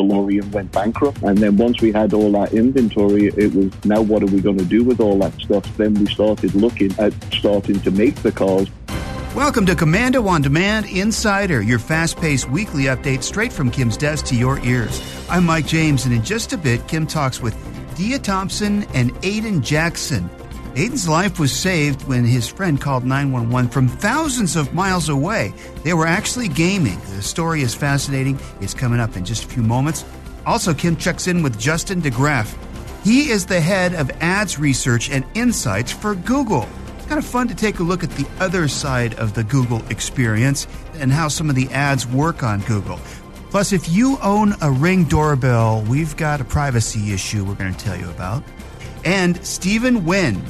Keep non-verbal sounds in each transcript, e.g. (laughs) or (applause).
DeLorean went bankrupt. And then once we had all that inventory, it was now what are we going to do with all that stuff? Then we started looking at starting to make the cars. Welcome to Komando on Demand Insider, your fast paced weekly update straight from Kim's desk to your ears. I'm Mike James, and in just a bit, Kim talks with Dia Thompson and Aidan Jackson. Aidan's life was saved when his friend called 911 from thousands of miles away. They were actually gaming. The story is fascinating. It's coming up in just a few moments. Also, Kim checks in with Justin De Graaf. He is the head of ads research and insights for Google. It's kind of fun to take a look at the other side of the Google experience and how some of the ads work on Google. Plus, if you own a Ring doorbell, we've got a privacy issue we're going to tell you about. And Stephen Wynne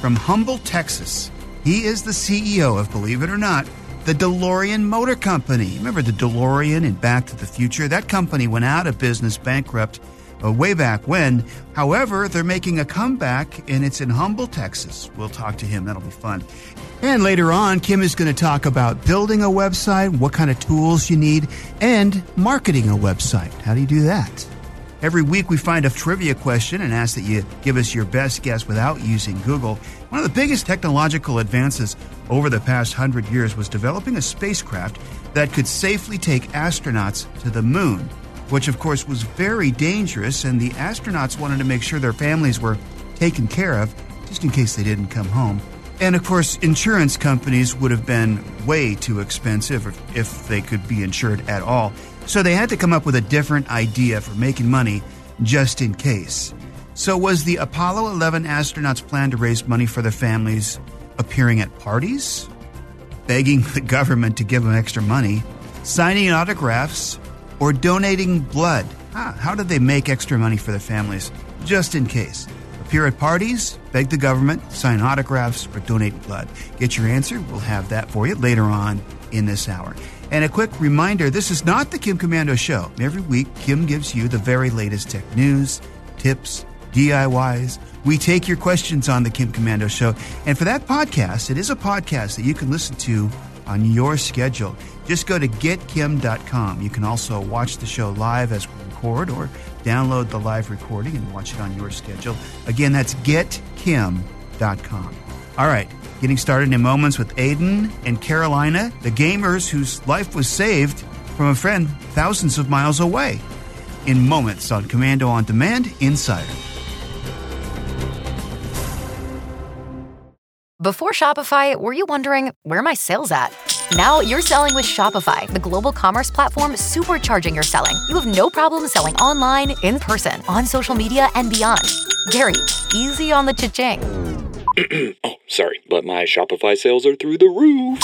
from Humble, Texas. He is the CEO of, believe it or not, the DeLorean Motor Company. Remember the DeLorean in Back to the Future? That company went out of business bankrupt uh, way back when. However, they're making a comeback and it's in Humble, Texas. We'll talk to him. That'll be fun. And later on, Kim is going to talk about building a website, what kind of tools you need, and marketing a website. How do you do that? Every week we find a trivia question and ask that you give us your best guess without using Google. One of the biggest technological advances over the past hundred years was developing a spacecraft that could safely take astronauts to the moon, which of course was very dangerous, and the astronauts wanted to make sure their families were taken care of just in case they didn't come home. And of course, insurance companies would have been way too expensive if, if they could be insured at all. So they had to come up with a different idea for making money just in case. So was the Apollo 11 astronauts' plan to raise money for their families appearing at parties, begging the government to give them extra money, signing autographs, or donating blood? Huh, how did they make extra money for their families just in case? Appear at parties, beg the government, sign autographs, or donate blood. Get your answer. We'll have that for you later on in this hour. And a quick reminder this is not the Kim Komando Show. Every week, Kim gives you the very latest tech news, tips, DIYs. We take your questions on the Kim Komando Show. And for that podcast, it is a podcast that you can listen to on your schedule. Just go to getkim.com. You can also watch the show live as we record or download the live recording and watch it on your schedule. Again, that's getkim.com. All right, getting started in moments with Aidan and Carolina, the gamers whose life was saved from a friend thousands of miles away. In moments on Komando on Demand Insider. Before Shopify, were you wondering where my sales at? Now you're selling with Shopify, the global commerce platform supercharging your selling. You have no problem selling online, in person, on social media, and beyond. Gary, easy on the cha-ching. (clears throat) oh, sorry, but my Shopify sales are through the roof.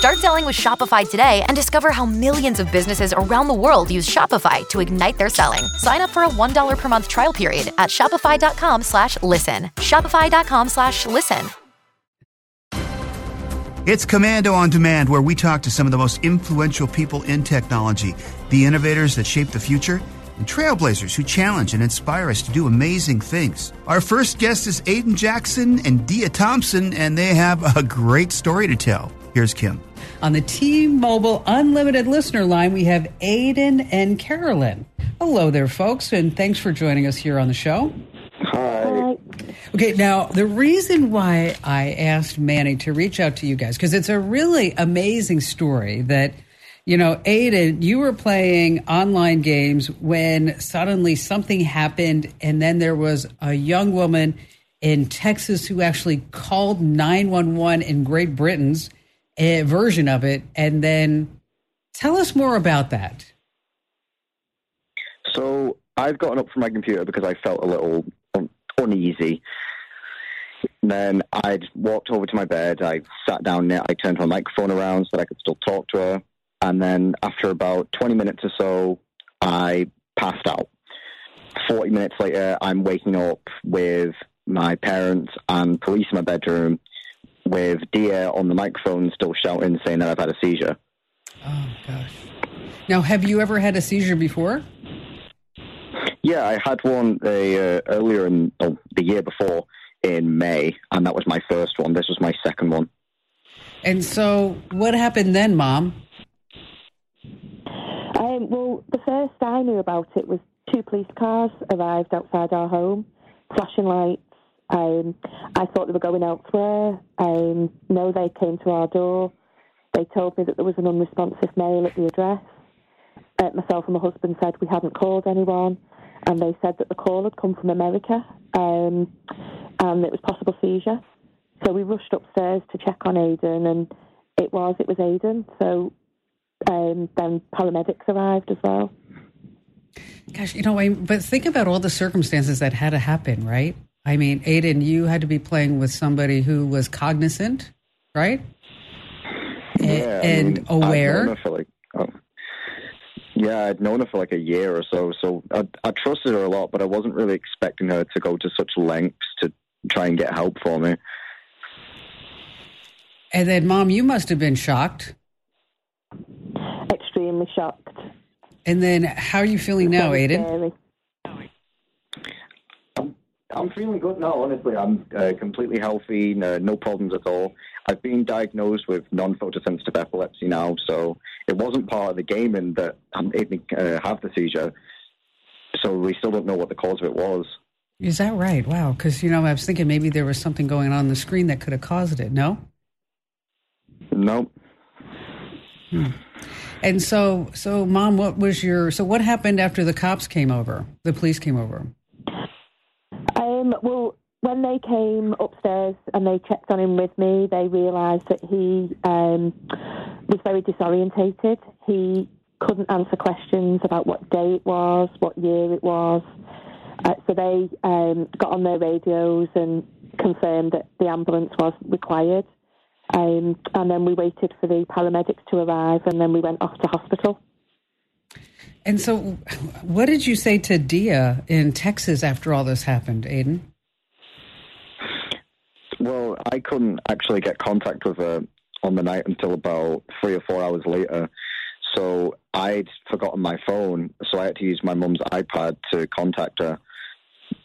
Start selling with Shopify today and discover how millions of businesses around the world use Shopify to ignite their selling. Sign up for a $1 per month trial period at shopify.com slash listen. Shopify.com slash listen. It's Komando on Demand, where we talk to some of the most influential people in technology, the innovators that shape the future, and trailblazers who challenge and inspire us to do amazing things. Our first guest is Aidan Jackson and Dia Thompson, and they have a great story to tell. Here's Kim. On the T Mobile Unlimited listener line, we have Aidan and Carolyn. Hello there, folks, and thanks for joining us here on the show. Hi. Okay, now the reason why I asked Manny to reach out to you guys, because it's a really amazing story that, you know, Aidan, you were playing online games when suddenly something happened, and then there was a young woman in Texas who actually called 911 in Great Britain's uh, version of it. And then tell us more about that. So I've gotten up from my computer because I felt a little un- uneasy. Then I walked over to my bed. I sat down. I turned my microphone around so that I could still talk to her. And then after about 20 minutes or so, I passed out. 40 minutes later, I'm waking up with my parents and police in my bedroom with Dia on the microphone still shouting, saying that I've had a seizure. Oh, gosh. Now, have you ever had a seizure before? Yeah, I had one uh, earlier in oh, the year before in May, and that was my first one. This was my second one. And so, what happened then, Mom? Um, well, the first I knew about it was two police cars arrived outside our home, flashing lights. Um, I thought they were going elsewhere. Um, no, they came to our door. They told me that there was an unresponsive male at the address. Uh, myself and my husband said we hadn't called anyone, and they said that the call had come from America, um, and it was possible seizure. So we rushed upstairs to check on Aidan, and it was it was Aidan. So um, then paramedics arrived as well. Gosh, you know, I, but think about all the circumstances that had to happen, right? I mean, Aidan, you had to be playing with somebody who was cognizant, right? Yeah, and I mean, aware. I'd known her for like, oh, yeah, I'd known her for like a year or so, so I, I trusted her a lot, but I wasn't really expecting her to go to such lengths to try and get help for me. And then, Mom, you must have been shocked. Extremely shocked. And then, how are you feeling now, Very Aidan? scary. I'm feeling good now, honestly. I'm uh, completely healthy, no, no problems at all. I've been diagnosed with non-photosensitive epilepsy now, so it wasn't part of the game in that I didn't uh, have the seizure. So we still don't know what the cause of it was. Is that right? Wow. Because, you know, I was thinking maybe there was something going on the screen that could have caused it. No? No? No. And so, so, Mom, what was your, so what happened after the cops came over? The police came over? Um, well, when they came upstairs and they checked on him with me, they realised that he um, was very disorientated. He couldn't answer questions about what day it was, what year it was. Uh, so they um, got on their radios and confirmed that the ambulance was required. Um, and then we waited for the paramedics to arrive, and then we went off to hospital. And so, what did you say to Dia in Texas after all this happened, Aidan? Well, I couldn't actually get contact with her on the night until about three or four hours later. So I'd forgotten my phone, so I had to use my mum's iPad to contact her.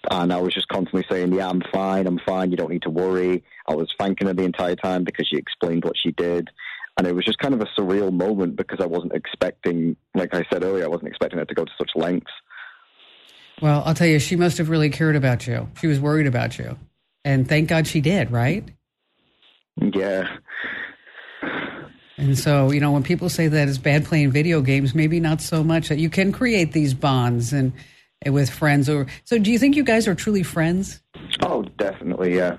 And I was just constantly saying, Yeah, I'm fine, I'm fine, you don't need to worry. I was thanking her the entire time because she explained what she did. And it was just kind of a surreal moment because I wasn't expecting, like I said earlier, I wasn't expecting her to go to such lengths. Well, I'll tell you, she must have really cared about you. She was worried about you. And thank God she did, right? Yeah. And so, you know, when people say that it's bad playing video games, maybe not so much that you can create these bonds and, and with friends or so do you think you guys are truly friends? Oh, definitely, yeah.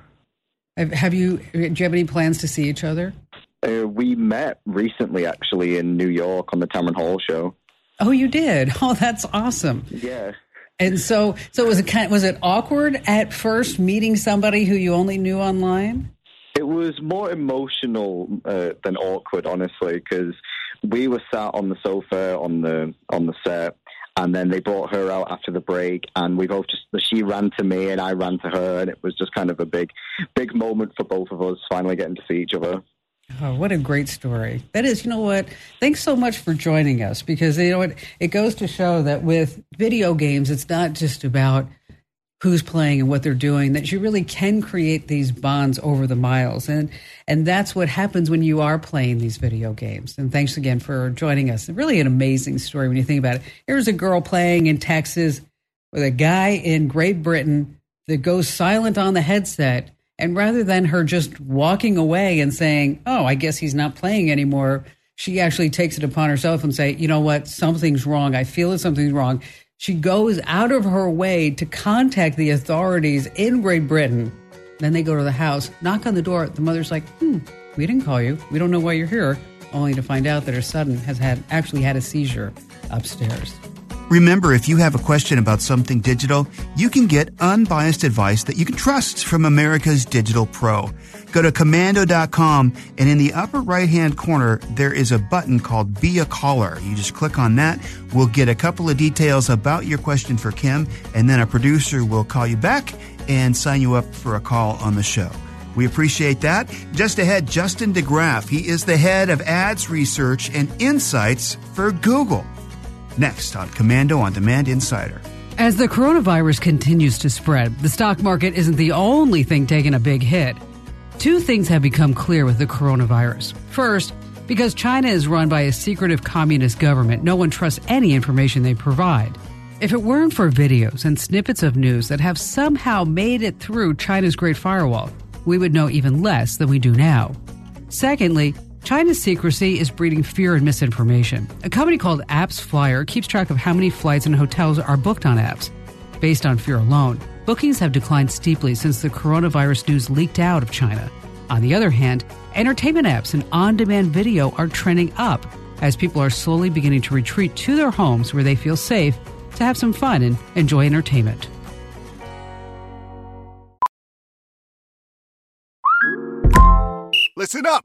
Have, have you do you have any plans to see each other? Uh, we met recently, actually, in New York on the Tamron Hall show. Oh, you did. (laughs) Oh, that's awesome. Yeah. And so, so was it kind? Was it awkward at first meeting somebody who you only knew online? It was more emotional uh, than awkward, honestly, because we were sat on the sofa on the on the set, and then they brought her out after the break, and we both just she ran to me and I ran to her, and it was just kind of a big, big moment for both of us finally getting to see each other. Oh, what a great story. That is, you know what? Thanks so much for joining us because you know what? It goes to show that with video games, it's not just about who's playing and what they're doing, that you really can create these bonds over the miles. And and that's what happens when you are playing these video games. And thanks again for joining us. Really an amazing story when you think about it. Here's a girl playing in Texas with a guy in Great Britain that goes silent on the headset and rather than her just walking away and saying, "Oh, I guess he's not playing anymore," she actually takes it upon herself and say, "You know what? Something's wrong. I feel that something's wrong." She goes out of her way to contact the authorities in Great Britain. Then they go to the house, knock on the door. The mother's like, "Hmm, we didn't call you. We don't know why you're here." Only to find out that her son has had actually had a seizure upstairs. Remember, if you have a question about something digital, you can get unbiased advice that you can trust from America's Digital Pro. Go to komando.com and in the upper right hand corner, there is a button called Be a Caller. You just click on that. We'll get a couple of details about your question for Kim, and then a producer will call you back and sign you up for a call on the show. We appreciate that. Just ahead, Justin De Graaf. He is the head of ads research and insights for Google. Next on Komando on Demand Insider. As the coronavirus continues to spread, the stock market isn't the only thing taking a big hit. Two things have become clear with the coronavirus. First, because China is run by a secretive communist government, no one trusts any information they provide. If it weren't for videos and snippets of news that have somehow made it through China's Great Firewall, we would know even less than we do now. Secondly, China's secrecy is breeding fear and misinformation. A company called AppsFlyer keeps track of how many flights and hotels are booked on apps. Based on fear alone, bookings have declined steeply since the coronavirus news leaked out of China. On the other hand, entertainment apps and on demand video are trending up as people are slowly beginning to retreat to their homes where they feel safe to have some fun and enjoy entertainment. Listen up.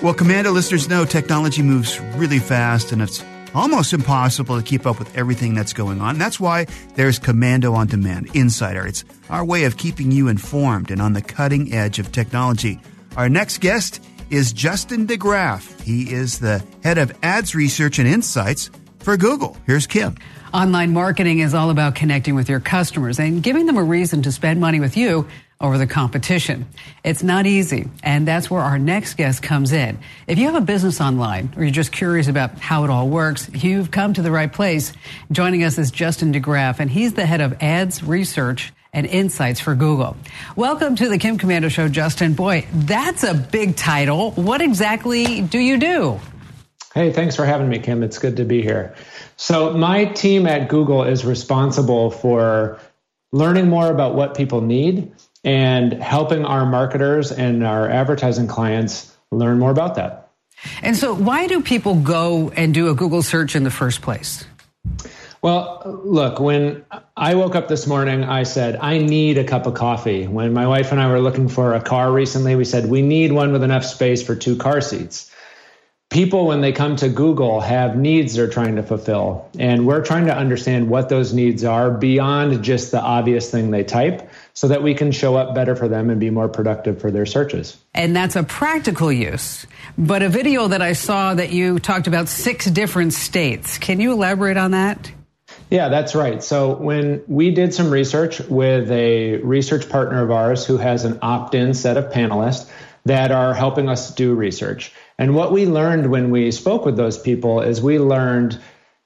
Well, Komando listeners know technology moves really fast and it's almost impossible to keep up with everything that's going on. That's why there's Komando on Demand Insider. It's our way of keeping you informed and on the cutting edge of technology. Our next guest is Justin De Graaf. He is the head of ads research and insights for Google. Here's Kim. Online marketing is all about connecting with your customers and giving them a reason to spend money with you over the competition. It's not easy, and that's where our next guest comes in. If you have a business online or you're just curious about how it all works, you've come to the right place. Joining us is Justin De Graaf, and he's the head of ads research and insights for Google. Welcome to the Kim Komando Show, Justin. Boy, that's a big title. What exactly do you do? Hey, thanks for having me, Kim. It's good to be here. So, my team at Google is responsible for learning more about what people need and helping our marketers and our advertising clients learn more about that. And so, why do people go and do a Google search in the first place? Well, look, when I woke up this morning, I said, I need a cup of coffee. When my wife and I were looking for a car recently, we said, we need one with enough space for two car seats people, when they come to Google, have needs they're trying to fulfill. And we're trying to understand what those needs are beyond just the obvious thing they type so that we can show up better for them and be more productive for their searches. And that's a practical use. But a video that I saw that you talked about six different states. Can you elaborate on that? Yeah, that's right. So when we did some research with a research partner of ours who has an opt in set of panelists that are helping us do research. And what we learned when we spoke with those people is we learned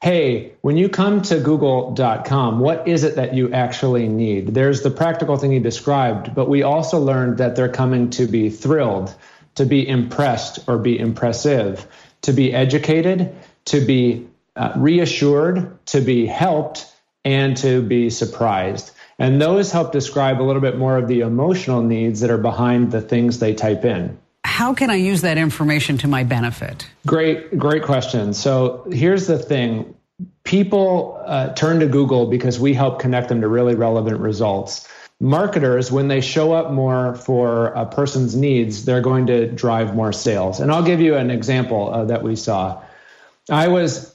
hey, when you come to google.com, what is it that you actually need? There's the practical thing you described, but we also learned that they're coming to be thrilled, to be impressed or be impressive, to be educated, to be uh, reassured, to be helped, and to be surprised. And those help describe a little bit more of the emotional needs that are behind the things they type in how can I use that information to my benefit? Great, great question. So here's the thing people uh, turn to Google because we help connect them to really relevant results. Marketers, when they show up more for a person's needs, they're going to drive more sales. And I'll give you an example uh, that we saw. I was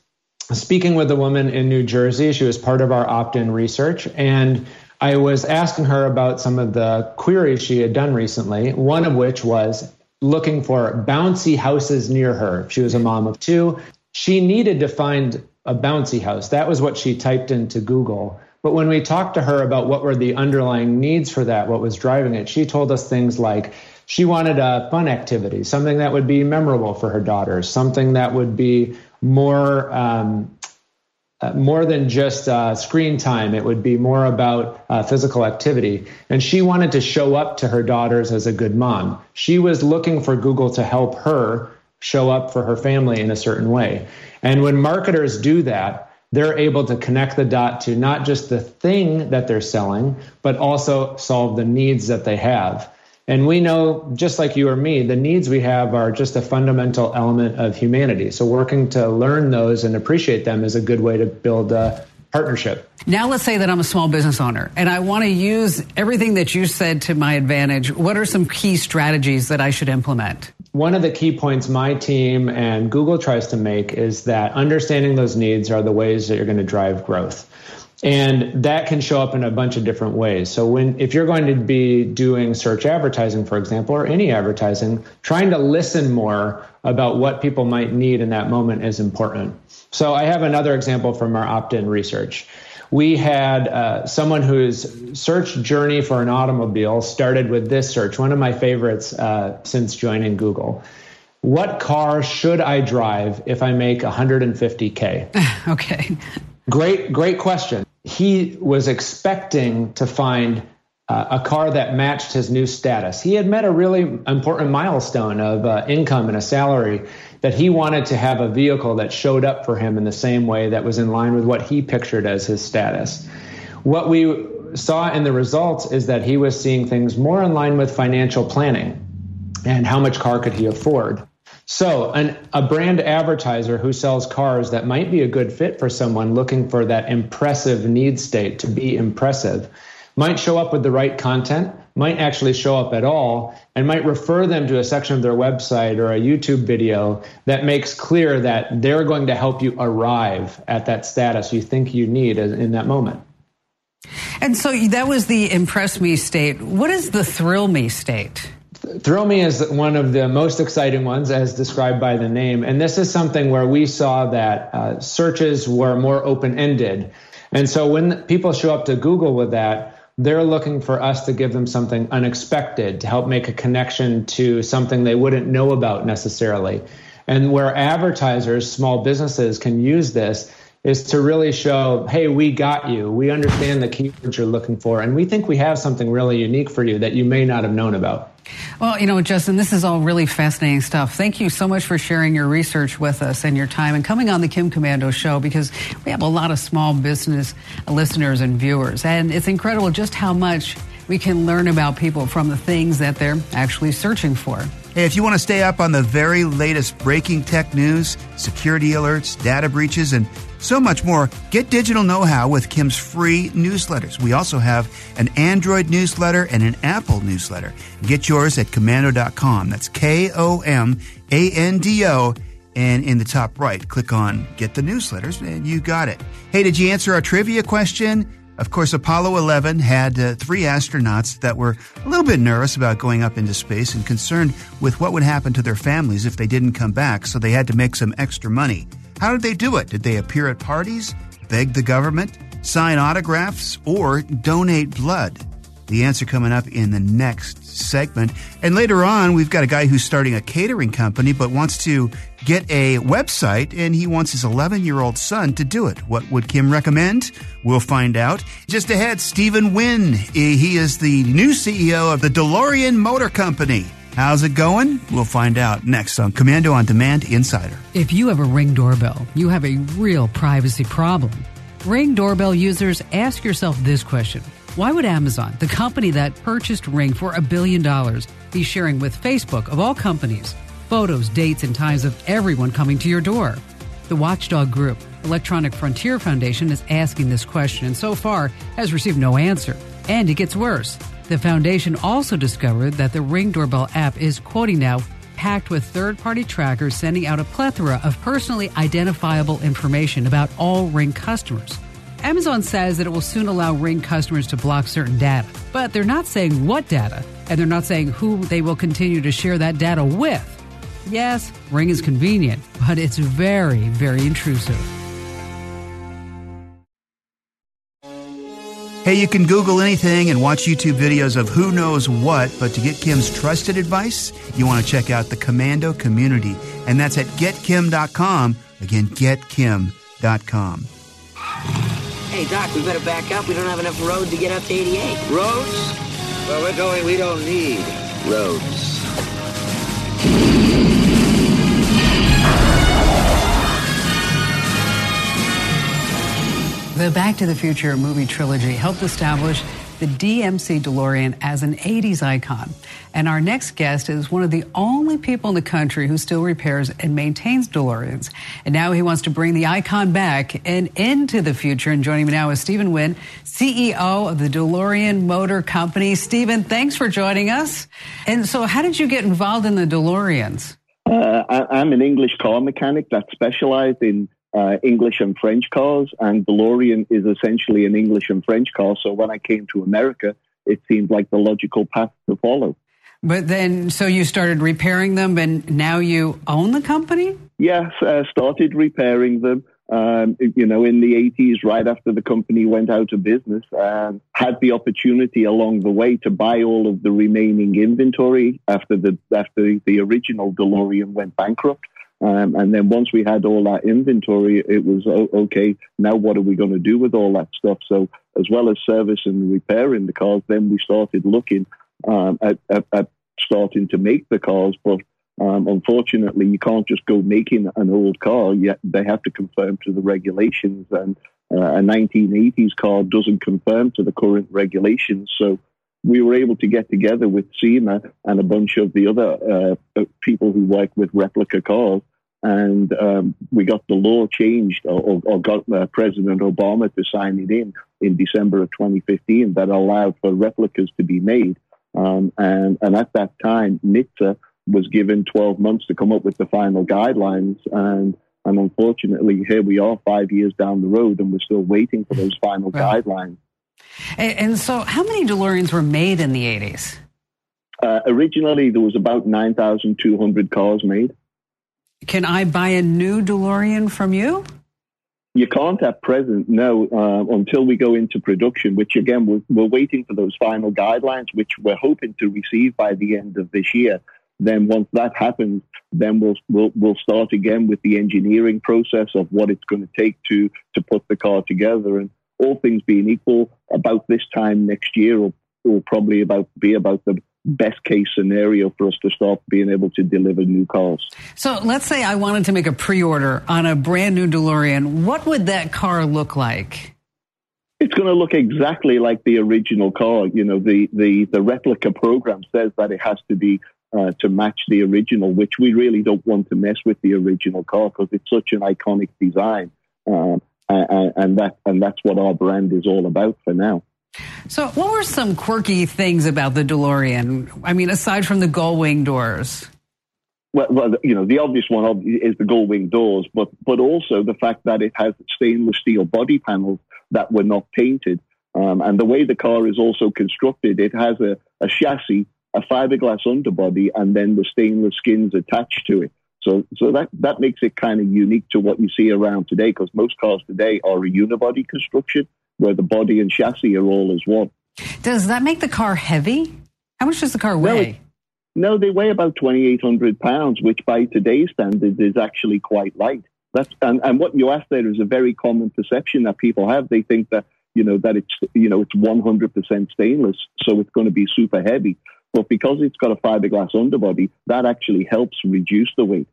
speaking with a woman in New Jersey. She was part of our opt in research. And I was asking her about some of the queries she had done recently, one of which was looking for bouncy houses near her. She was a mom of two. She needed to find a bouncy house. That was what she typed into Google. But when we talked to her about what were the underlying needs for that, what was driving it, she told us things like she wanted a fun activity, something that would be memorable for her daughters, something that would be more um, uh, more than just uh, screen time. It would be more about uh, physical activity. And she wanted to show up to her daughters as a good mom. She was looking for Google to help her show up for her family in a certain way. And when marketers do that, they're able to connect the dot to not just the thing that they're selling, but also solve the needs that they have. And we know, just like you or me, the needs we have are just a fundamental element of humanity. So working to learn those and appreciate them is a good way to build a partnership. Now, let's say that I'm a small business owner and I want to use everything that you said to my advantage. What are some key strategies that I should implement? One of the key points my team and Google tries to make is that understanding those needs are the ways that you're going to drive growth. And that can show up in a bunch of different ways. So when if you're going to be doing search advertising, for example, or any advertising, trying to listen more about what people might need in that moment is important. So I have another example from our opt-in research. We had uh, someone whose search journey for an automobile started with this search, one of my favorites uh, since joining Google. What car should I drive if I make 150K? (laughs) okay. Great, great question. He was expecting to find uh, a car that matched his new status. He had met a really important milestone of uh, income and a salary that he wanted to have a vehicle that showed up for him in the same way that was in line with what he pictured as his status. What we saw in the results is that he was seeing things more in line with financial planning and how much car could he afford. So, an, a brand advertiser who sells cars that might be a good fit for someone looking for that impressive need state to be impressive might show up with the right content, might actually show up at all, and might refer them to a section of their website or a YouTube video that makes clear that they're going to help you arrive at that status you think you need in that moment. And so that was the impress me state. What is the thrill me state? Thrill Me is one of the most exciting ones, as described by the name. And this is something where we saw that uh, searches were more open ended. And so when people show up to Google with that, they're looking for us to give them something unexpected to help make a connection to something they wouldn't know about necessarily. And where advertisers, small businesses can use this is to really show, hey, we got you. We understand the keywords you're looking for. And we think we have something really unique for you that you may not have known about. Well, you know, Justin, this is all really fascinating stuff. Thank you so much for sharing your research with us and your time and coming on the Kim Komando show because we have a lot of small business listeners and viewers. And it's incredible just how much we can learn about people from the things that they're actually searching for. Hey, if you want to stay up on the very latest breaking tech news, security alerts, data breaches, and so much more, get digital know how with Kim's free newsletters. We also have an Android newsletter and an Apple newsletter. Get yours at komando.com. That's K O M A N D O. And in the top right, click on Get the Newsletters, and you got it. Hey, did you answer our trivia question? Of course, Apollo 11 had uh, three astronauts that were a little bit nervous about going up into space and concerned with what would happen to their families if they didn't come back, so they had to make some extra money. How did they do it? Did they appear at parties, beg the government, sign autographs, or donate blood? The answer coming up in the next segment. And later on, we've got a guy who's starting a catering company but wants to get a website and he wants his 11 year old son to do it. What would Kim recommend? We'll find out. Just ahead, Stephen Wynne. He is the new CEO of the DeLorean Motor Company. How's it going? We'll find out next on Komando on Demand Insider. If you have a Ring doorbell, you have a real privacy problem. Ring doorbell users, ask yourself this question why would Amazon, the company that purchased Ring for a billion dollars, be sharing with Facebook, of all companies, photos, dates, and times of everyone coming to your door? The watchdog group, Electronic Frontier Foundation, is asking this question and so far has received no answer. And it gets worse. The foundation also discovered that the Ring doorbell app is, quoting now, packed with third party trackers sending out a plethora of personally identifiable information about all Ring customers. Amazon says that it will soon allow Ring customers to block certain data, but they're not saying what data, and they're not saying who they will continue to share that data with. Yes, Ring is convenient, but it's very, very intrusive. Hey, you can Google anything and watch YouTube videos of who knows what, but to get Kim's trusted advice, you want to check out the Komando community, and that's at getkim.com. Again, getkim.com. Hey, Doc, we better back up. We don't have enough road to get up to 88. Roads? Well, we're going, we don't need roads. The Back to the Future movie trilogy helped establish the DMC DeLorean as an 80s icon. And our next guest is one of the only people in the country who still repairs and maintains DeLoreans. And now he wants to bring the icon back and into the future. And joining me now is Stephen Wynne, CEO of the DeLorean Motor Company. Stephen, thanks for joining us. And so, how did you get involved in the DeLoreans? Uh, I, I'm an English car mechanic that specialized in uh, English and French cars, and DeLorean is essentially an English and French car. So when I came to America, it seemed like the logical path to follow. But then, so you started repairing them, and now you own the company? Yes, uh, started repairing them. Um, you know, in the 80s, right after the company went out of business, and had the opportunity along the way to buy all of the remaining inventory after the after the original DeLorean went bankrupt. Um, and then once we had all that inventory, it was okay. Now what are we going to do with all that stuff? So as well as service and repairing the cars, then we started looking um, at, at, at, starting to make the cars. But um, unfortunately, you can't just go making an old car. Yet they have to conform to the regulations, and uh, a 1980s car doesn't conform to the current regulations. So we were able to get together with SEMA and a bunch of the other uh, people who work with replica cars, and um, we got the law changed, or, or got uh, President Obama to sign it in in December of 2015 that allowed for replicas to be made. Um, and, and at that time, NHTSA was given 12 months to come up with the final guidelines, and and unfortunately, here we are, five years down the road, and we're still waiting for those final right. guidelines. And, so, how many DeLoreans were made in the 80s? Uh, originally, there was about 9,200 cars made. Can I buy a new DeLorean from you? You can't at present, no, uh, until we go into production, which again, we're, we're waiting for those final guidelines, which we're hoping to receive by the end of this year. Then once that happens, then we'll, we'll, we'll start again with the engineering process of what it's going to take to, to put the car together. And all things being equal, about this time next year will, will probably about be about the best case scenario for us to start being able to deliver new cars. So let's say I wanted to make a pre-order on a brand new DeLorean. What would that car look like? It's going to look exactly like the original car. You know, the, the, the replica program says that it has to be uh, to match the original, which we really don't want to mess with the original car because it's such an iconic design. Um, and, and that and that's what our brand is all about for now. So, what were some quirky things about the DeLorean? I mean, aside from the gull wing doors. Well, well, you know, the obvious one is the gull wing doors, but but also the fact that it has stainless steel body panels that were not painted, um, and the way the car is also constructed, it has a, a chassis, a fiberglass underbody, and then the stainless skins attached to it. So, so that, that makes it kind of unique to what you see around today because most cars today are a unibody construction where the body and chassis are all as one. Does that make the car heavy? How much does the car weigh? No, no they weigh about 2,800 pounds, which by today's standards is actually quite light. That's, and, and what you asked there is a very common perception that people have. They think that, you know, that it's, you know, it's 100% stainless, so it's going to be super heavy. But because it's got a fiberglass underbody, that actually helps reduce the weight.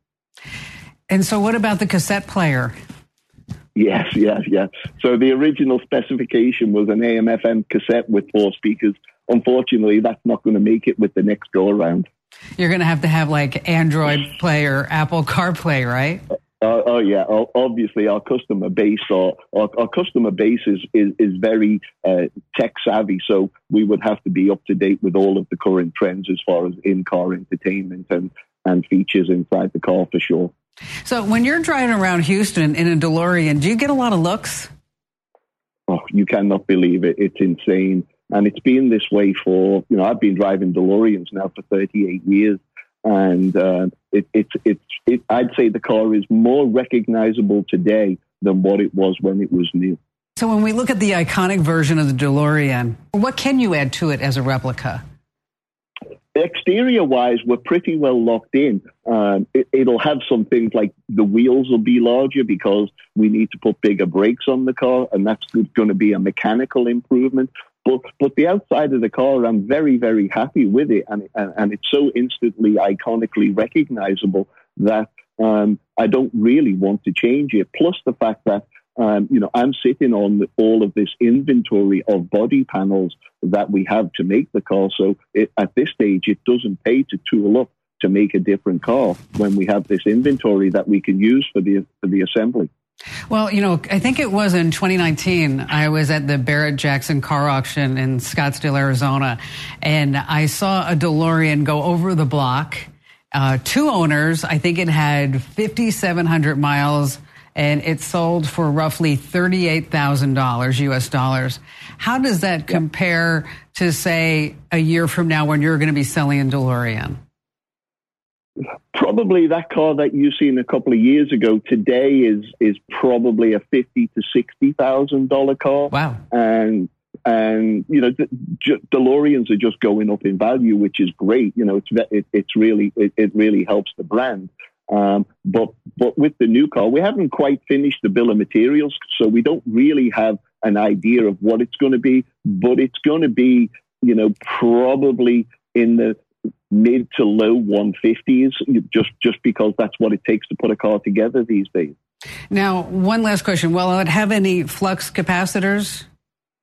And so, what about the cassette player? Yes, yes, yes. So the original specification was an AM/FM cassette with four speakers. Unfortunately, that's not going to make it with the next go around. You're going to have to have like Android Play or Apple CarPlay, right? Uh, oh yeah, obviously our customer base or our, our customer base is is, is very uh, tech savvy, so we would have to be up to date with all of the current trends as far as in car entertainment and and features inside the car for sure. So when you're driving around Houston in a DeLorean, do you get a lot of looks? Oh, you cannot believe it. It's insane. And it's been this way for, you know, I've been driving DeLoreans now for 38 years. And uh, it, it, it, it, I'd say the car is more recognizable today than what it was when it was new. So when we look at the iconic version of the DeLorean, what can you add to it as a replica? Exterior wise, we're pretty well locked in. Um, it, will have some things like the wheels will be larger because we need to put bigger brakes on the car, and that's going to be a mechanical improvement. But but the outside of the car, I'm very very happy with it, and and, and it's so instantly iconically recognizable that um, I don't really want to change it. Plus the fact that um, you know, I'm sitting on all of this inventory of body panels that we have to make the car. So it, at this stage, it doesn't pay to tool up to make a different car when we have this inventory that we can use for the for the assembly. Well, you know, I think it was in 2019. I was at the Barrett Jackson car auction in Scottsdale, Arizona, and I saw a DeLorean go over the block. Uh, two owners. I think it had 5,700 miles and it sold for roughly $38,000 US dollars. How does that compare to, say, a year from now when you're going to be selling a DeLorean? Probably that car that you seen a couple of years ago today is is probably a fifty to sixty thousand dollar car. Wow! And and you know De- DeLoreans are just going up in value, which is great. You know, it's it, it's really it, it really helps the brand. Um, but but with the new car, we haven't quite finished the bill of materials, so we don't really have an idea of what it's going to be. But it's going to be, you know, probably in the mid to low 150s, just just because that's what it takes to put a car together these days. Now, one last question: Will it have any flux capacitors?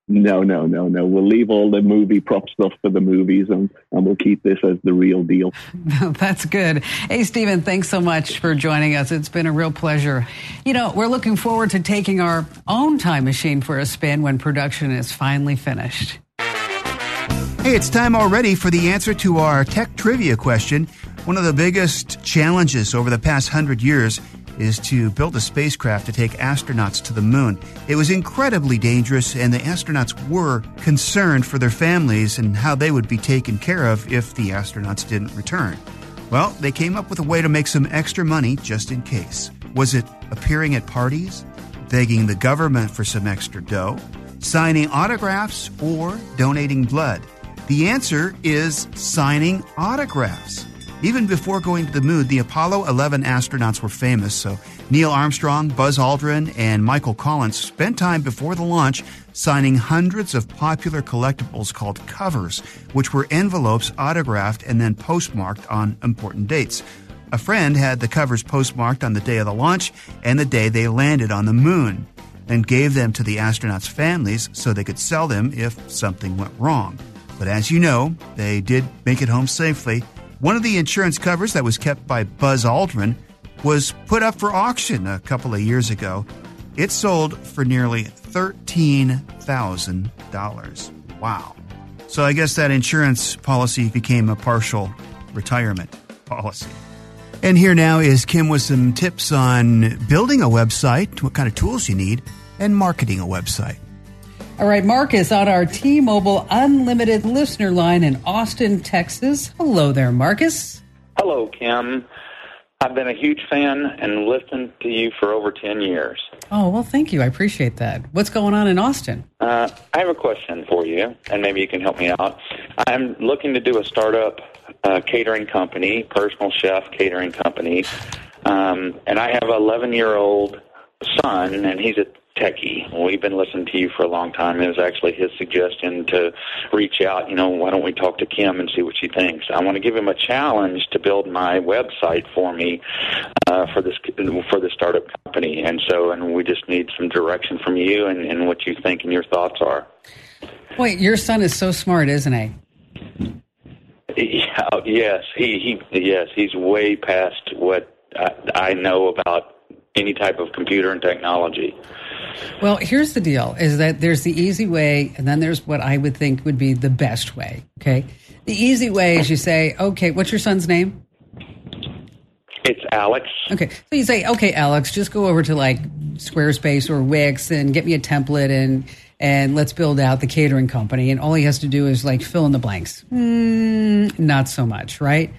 No, no, no, no. We'll leave all the movie prop stuff for the movies and, and we'll keep this as the real deal. (laughs) That's good. Hey, Stephen, thanks so much for joining us. It's been a real pleasure. You know, we're looking forward to taking our own time machine for a spin when production is finally finished. Hey, it's time already for the answer to our tech trivia question. One of the biggest challenges over the past hundred years is to build a spacecraft to take astronauts to the moon. It was incredibly dangerous, and the astronauts were concerned for their families and how they would be taken care of if the astronauts didn't return. Well, they came up with a way to make some extra money just in case. Was it appearing at parties, begging the government for some extra dough, signing autographs, or donating blood? The answer is signing autographs. Even before going to the moon, the Apollo 11 astronauts were famous, so Neil Armstrong, Buzz Aldrin, and Michael Collins spent time before the launch signing hundreds of popular collectibles called covers, which were envelopes autographed and then postmarked on important dates. A friend had the covers postmarked on the day of the launch and the day they landed on the moon, and gave them to the astronauts' families so they could sell them if something went wrong. But as you know, they did make it home safely one of the insurance covers that was kept by Buzz Aldrin was put up for auction a couple of years ago. It sold for nearly $13,000. Wow. So I guess that insurance policy became a partial retirement policy. And here now is Kim with some tips on building a website, what kind of tools you need, and marketing a website. All right, Marcus on our T Mobile Unlimited listener line in Austin, Texas. Hello there, Marcus. Hello, Kim. I've been a huge fan and listened to you for over 10 years. Oh, well, thank you. I appreciate that. What's going on in Austin? Uh, I have a question for you, and maybe you can help me out. I'm looking to do a startup uh, catering company, personal chef catering company, um, and I have an 11 year old son, and he's a techie. We've been listening to you for a long time. It was actually his suggestion to reach out. You know, why don't we talk to Kim and see what she thinks? I want to give him a challenge to build my website for me uh, for this for the startup company. And so, and we just need some direction from you and, and what you think and your thoughts are. Wait, your son is so smart, isn't he? Yeah, yes, he, he yes, he's way past what I, I know about any type of computer and technology. Well, here's the deal is that there's the easy way, and then there's what I would think would be the best way. Okay. The easy way is you say, okay, what's your son's name? It's Alex. Okay. So you say, okay, Alex, just go over to like Squarespace or Wix and get me a template and and let's build out the catering company. And all he has to do is like fill in the blanks. Mm, not so much, right?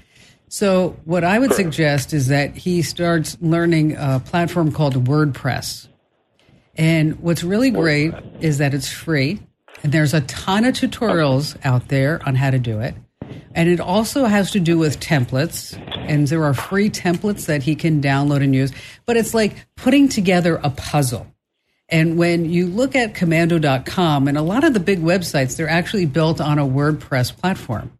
So what I would suggest is that he starts learning a platform called WordPress. And what's really great is that it's free. And there's a ton of tutorials out there on how to do it. And it also has to do with templates. And there are free templates that he can download and use. But it's like putting together a puzzle. And when you look at komando.com and a lot of the big websites, they're actually built on a WordPress platform.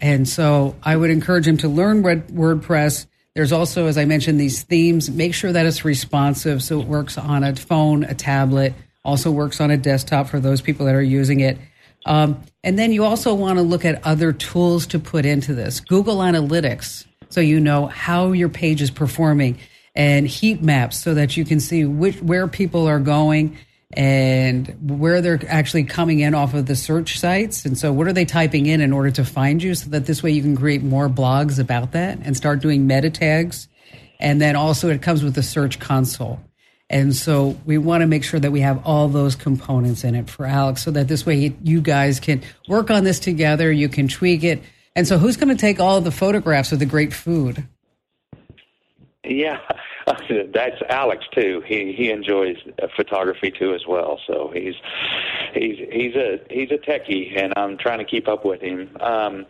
And so I would encourage him to learn WordPress. There's also, as I mentioned, these themes. Make sure that it's responsive so it works on a phone, a tablet, also works on a desktop for those people that are using it. Um, and then you also want to look at other tools to put into this. Google Analytics, so you know how your page is performing, and heat maps so that you can see which, where people are going and where they're actually coming in off of the search sites. And so, what are they typing in in order to find you so that this way you can create more blogs about that and start doing meta tags. And then also, it comes with the search console. And so, we want to make sure that we have all those components in it for Alex so that this way you guys can work on this together. You can tweak it. And so, who's going to take all the photographs of the great food? Yeah, (laughs) that's Alex too. He he enjoys photography too as well. So he's he's he's a he's a techie, and I'm trying to keep up with him. Um,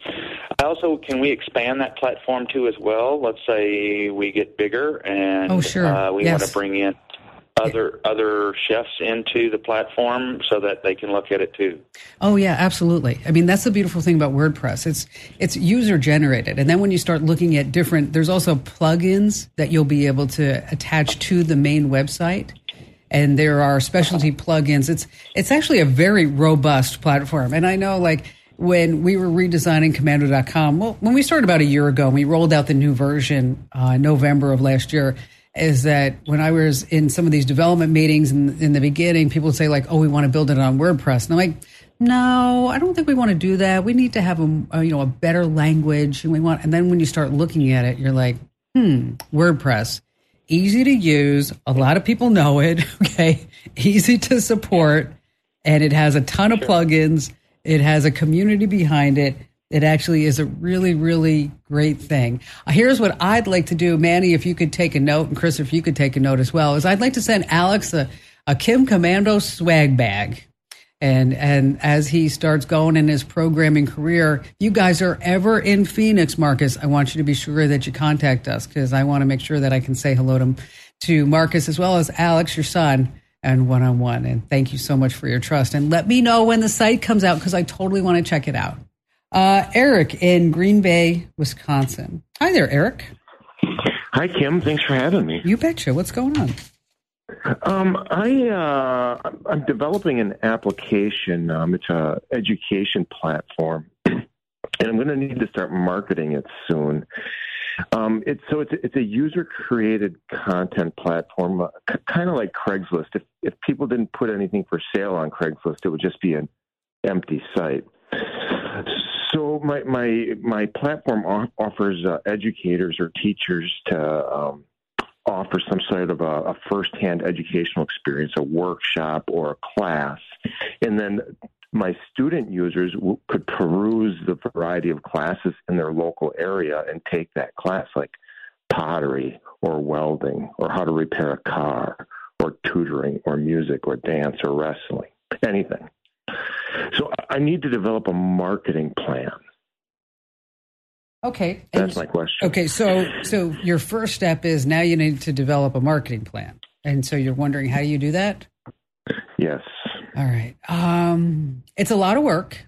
I also can we expand that platform too as well? Let's say we get bigger, and oh, sure. uh, we yes. want to bring in other other chefs into the platform so that they can look at it too. Oh yeah, absolutely. I mean, that's the beautiful thing about WordPress. It's it's user generated, and then when you start looking at different, there's also plugins that you'll be able to attach to the main website. And there are specialty plugins. It's it's actually a very robust platform. And I know like when we were redesigning komando.com, well, when we started about a year ago, and we rolled out the new version uh, November of last year is that when I was in some of these development meetings in, in the beginning, people would say like, "Oh, we want to build it on WordPress," and I'm like, "No, I don't think we want to do that. We need to have a, a you know a better language, and we want." And then when you start looking at it, you're like, "Hmm, WordPress." Easy to use. A lot of people know it. (laughs) Okay. Easy to support. And it has a ton of plugins. It has a community behind it. It actually is a really, really great thing. Here's what I'd like to do, Manny. If you could take a note, and Chris, if you could take a note as well, is I'd like to send Alex a, a Kim Komando swag bag. And and as he starts going in his programming career, you guys are ever in Phoenix, Marcus, I want you to be sure that you contact us because I want to make sure that I can say hello to, to Marcus as well as Alex, your son, and one on one. And thank you so much for your trust. And let me know when the site comes out because I totally want to check it out. Uh, Eric in Green Bay, Wisconsin. Hi there, Eric. Hi, Kim. Thanks for having me. You betcha. What's going on? Um, I uh, I'm developing an application. Um, it's a education platform, (clears throat) and I'm going to need to start marketing it soon. Um, it's so it's it's a user created content platform, uh, c- kind of like Craigslist. If if people didn't put anything for sale on Craigslist, it would just be an empty site. My my my platform offers uh, educators or teachers to um, offer some sort of a, a firsthand educational experience, a workshop or a class, and then my student users w- could peruse the variety of classes in their local area and take that class, like pottery or welding or how to repair a car or tutoring or music or dance or wrestling, anything. So I need to develop a marketing plan. Okay. That's my question. Okay, so so your first step is now you need to develop a marketing plan. And so you're wondering how you do that? Yes. All right. Um it's a lot of work.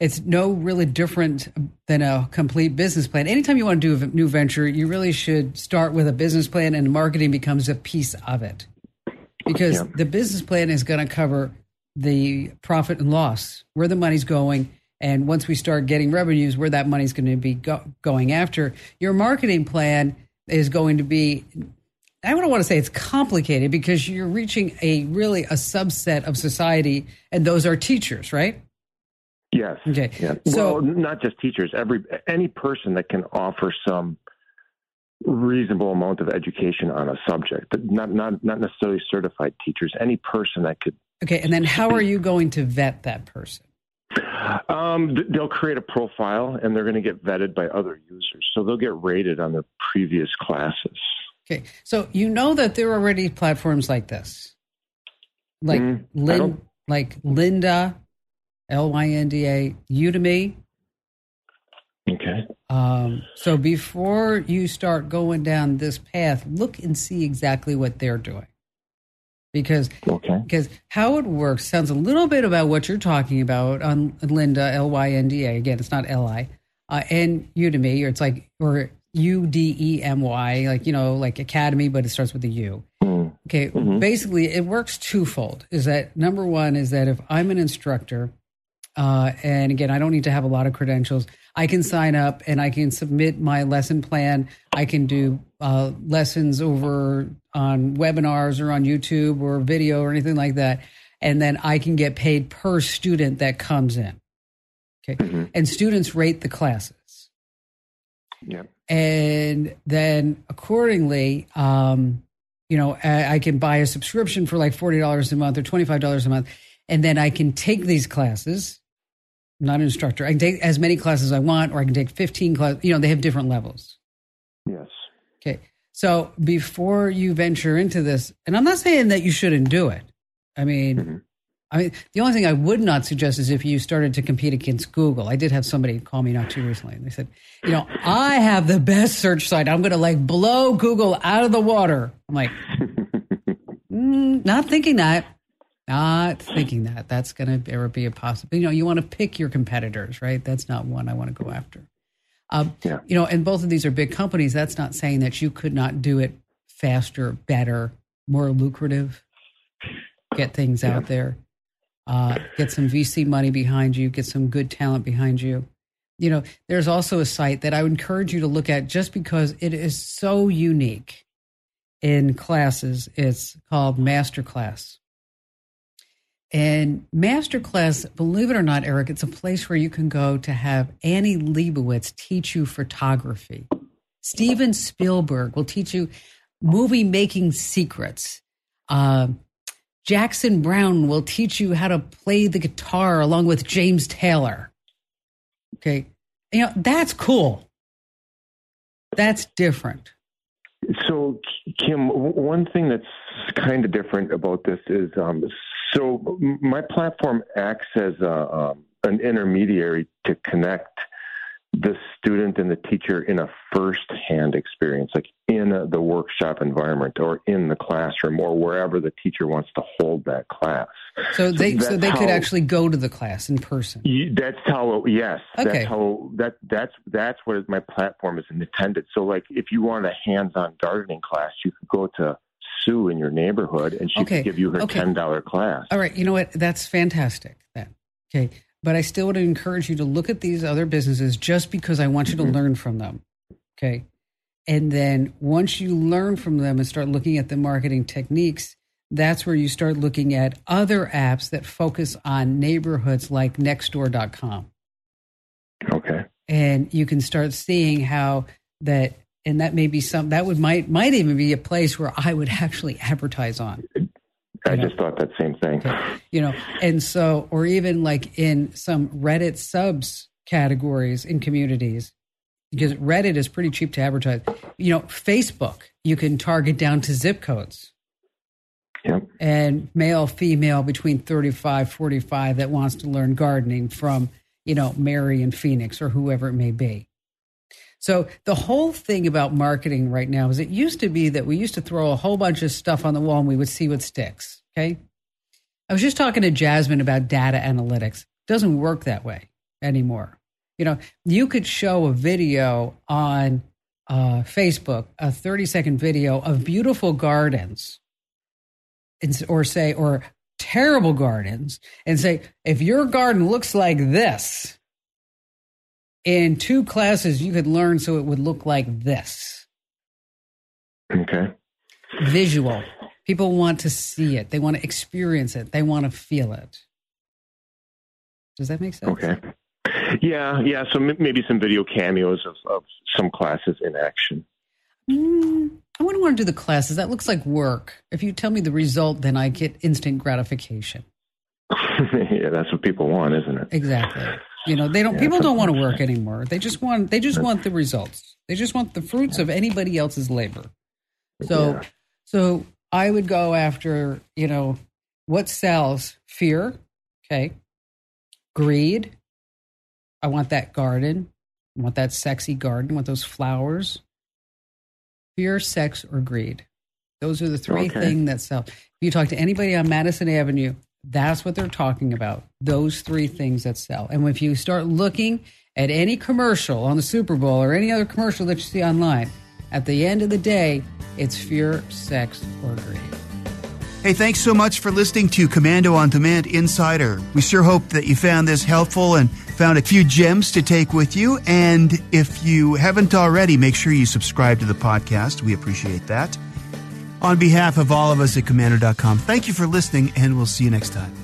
It's no really different than a complete business plan. Anytime you want to do a new venture, you really should start with a business plan and marketing becomes a piece of it. Because yeah. the business plan is going to cover the profit and loss, where the money's going, and once we start getting revenues, where that money's going to be go- going after. Your marketing plan is going to be. I don't want to say it's complicated because you're reaching a really a subset of society, and those are teachers, right? Yes. Okay. Yeah. So, well, not just teachers. Every any person that can offer some reasonable amount of education on a subject, but not not not necessarily certified teachers. Any person that could Okay, and then how are you going to vet that person? Um, they'll create a profile and they're going to get vetted by other users. So they'll get rated on their previous classes. Okay, so you know that there are already platforms like this, like mm, Lin, like Lynda, L Y N D A, Udemy. Okay. Um, so before you start going down this path, look and see exactly what they're doing. Because okay. because how it works sounds a little bit about what you're talking about on Lynda L Y N D A. Again, it's not L I. Uh, and Udemy, or it's like or U D E M Y, like you know, like Academy, but it starts with a U. Okay, basically, it works twofold. Is that number one is that if I'm an instructor, uh, and again, I don't need to have a lot of credentials. I can sign up and I can submit my lesson plan. I can do uh, lessons over on webinars or on YouTube or video or anything like that. And then I can get paid per student that comes in. Okay. And students rate the classes. Yep. And then accordingly, um, you know, I, I can buy a subscription for like $40 a month or $25 a month. And then I can take these classes I'm not an instructor. I can take as many classes as I want, or I can take 15 classes. You know, they have different levels. Yes. Okay. So before you venture into this, and I'm not saying that you shouldn't do it. I mean, I mean, the only thing I would not suggest is if you started to compete against Google. I did have somebody call me not too recently, and they said, you know, I have the best search site. I'm going to like blow Google out of the water. I'm like, (laughs) mm, not thinking that. Not thinking that that's going to ever be a possibility. You know, you want to pick your competitors, right? That's not one I want to go after. Um, Yeah. You know, and both of these are big companies. That's not saying that you could not do it faster, better, more lucrative. Get things out there. Uh, get some VC money behind you. Get some good talent behind you. You know, there's also a site that I would encourage you to look at just because it is so unique in classes. It's called Masterclass. And Masterclass, believe it or not, Eric, it's a place where you can go to have Annie Leibovitz teach you photography. Steven Spielberg will teach you movie making secrets. Uh, Jackson Browne will teach you how to play the guitar along with James Taylor. Okay. You know, that's cool. That's different. So, Kim, one thing that's kind of different about this is um, so my platform acts as a, um, an intermediary to connect the student and the teacher in a first-hand experience, like in a, the workshop environment or in the classroom or wherever the teacher wants to hold that class. So they so, they could actually go to the class in person. That's how. Yes, Okay. that's how. That that's that's what my platform is intended. So, like, if you want a hands-on gardening class, you could go to Sue in your neighborhood, and she Okay, could give you her okay. ten dollar class. All right, you know what? That's fantastic. Then, okay, but I still would encourage you to look at these other businesses just because I want you to mm-hmm. learn from them. Okay, and then once you learn from them and start looking at the marketing techniques, that's where you start looking at other apps that focus on neighborhoods like Nextdoor.com. Okay. and you can start seeing how that and that may be some that would might might even be a place where I would actually advertise on. I just thought that same thing. you know and so or even like in some reddit subs categories in communities because reddit is pretty cheap to advertise. You know facebook you can target down to zip codes. Yep. and male female between 35 45 that wants to learn gardening from you know mary in phoenix or whoever it may be so the whole thing about marketing right now is it used to be that we used to throw a whole bunch of stuff on the wall and we would see what sticks. Okay. I was just talking to Jasmine about data analytics. It doesn't work that way anymore. You know, you could show a video on uh, Facebook, a 30 second video of beautiful gardens, or say, or terrible gardens, and say, if your garden looks like this, in two classes you could learn so it would look like this Okay. visual people want to see it they want to experience it they want to feel it does that make sense Okay. Yeah, yeah. So m- maybe some video cameos of, of some classes in action. mm, i wouldn't want to do the classes that looks like work if you tell me the result then i get instant gratification (laughs) yeah, that's what people want, isn't it? exactly you know they don't Yeah, people don't want to work anymore they just want they just want the results they just want the fruits of anybody else's labor so Yeah. so i would go after you know what sells fear okay greed i want that garden I want that sexy garden, I want those flowers. Fear, sex, or greed. Those are the three Okay. things that sell. If you talk to anybody on Madison Avenue, that's what they're talking about. Those three things that sell. And if you start looking at any commercial on the Super Bowl or any other commercial that you see online, at the end of the day, it's fear, sex, or greed. Hey, thanks so much for listening to Komando on Demand Insider. We sure hope that you found this helpful and found a few gems to take with you. And if you haven't already, make sure you subscribe to the podcast. We appreciate that. On behalf of all of us at Komando.com, thank you for listening, and we'll see you next time.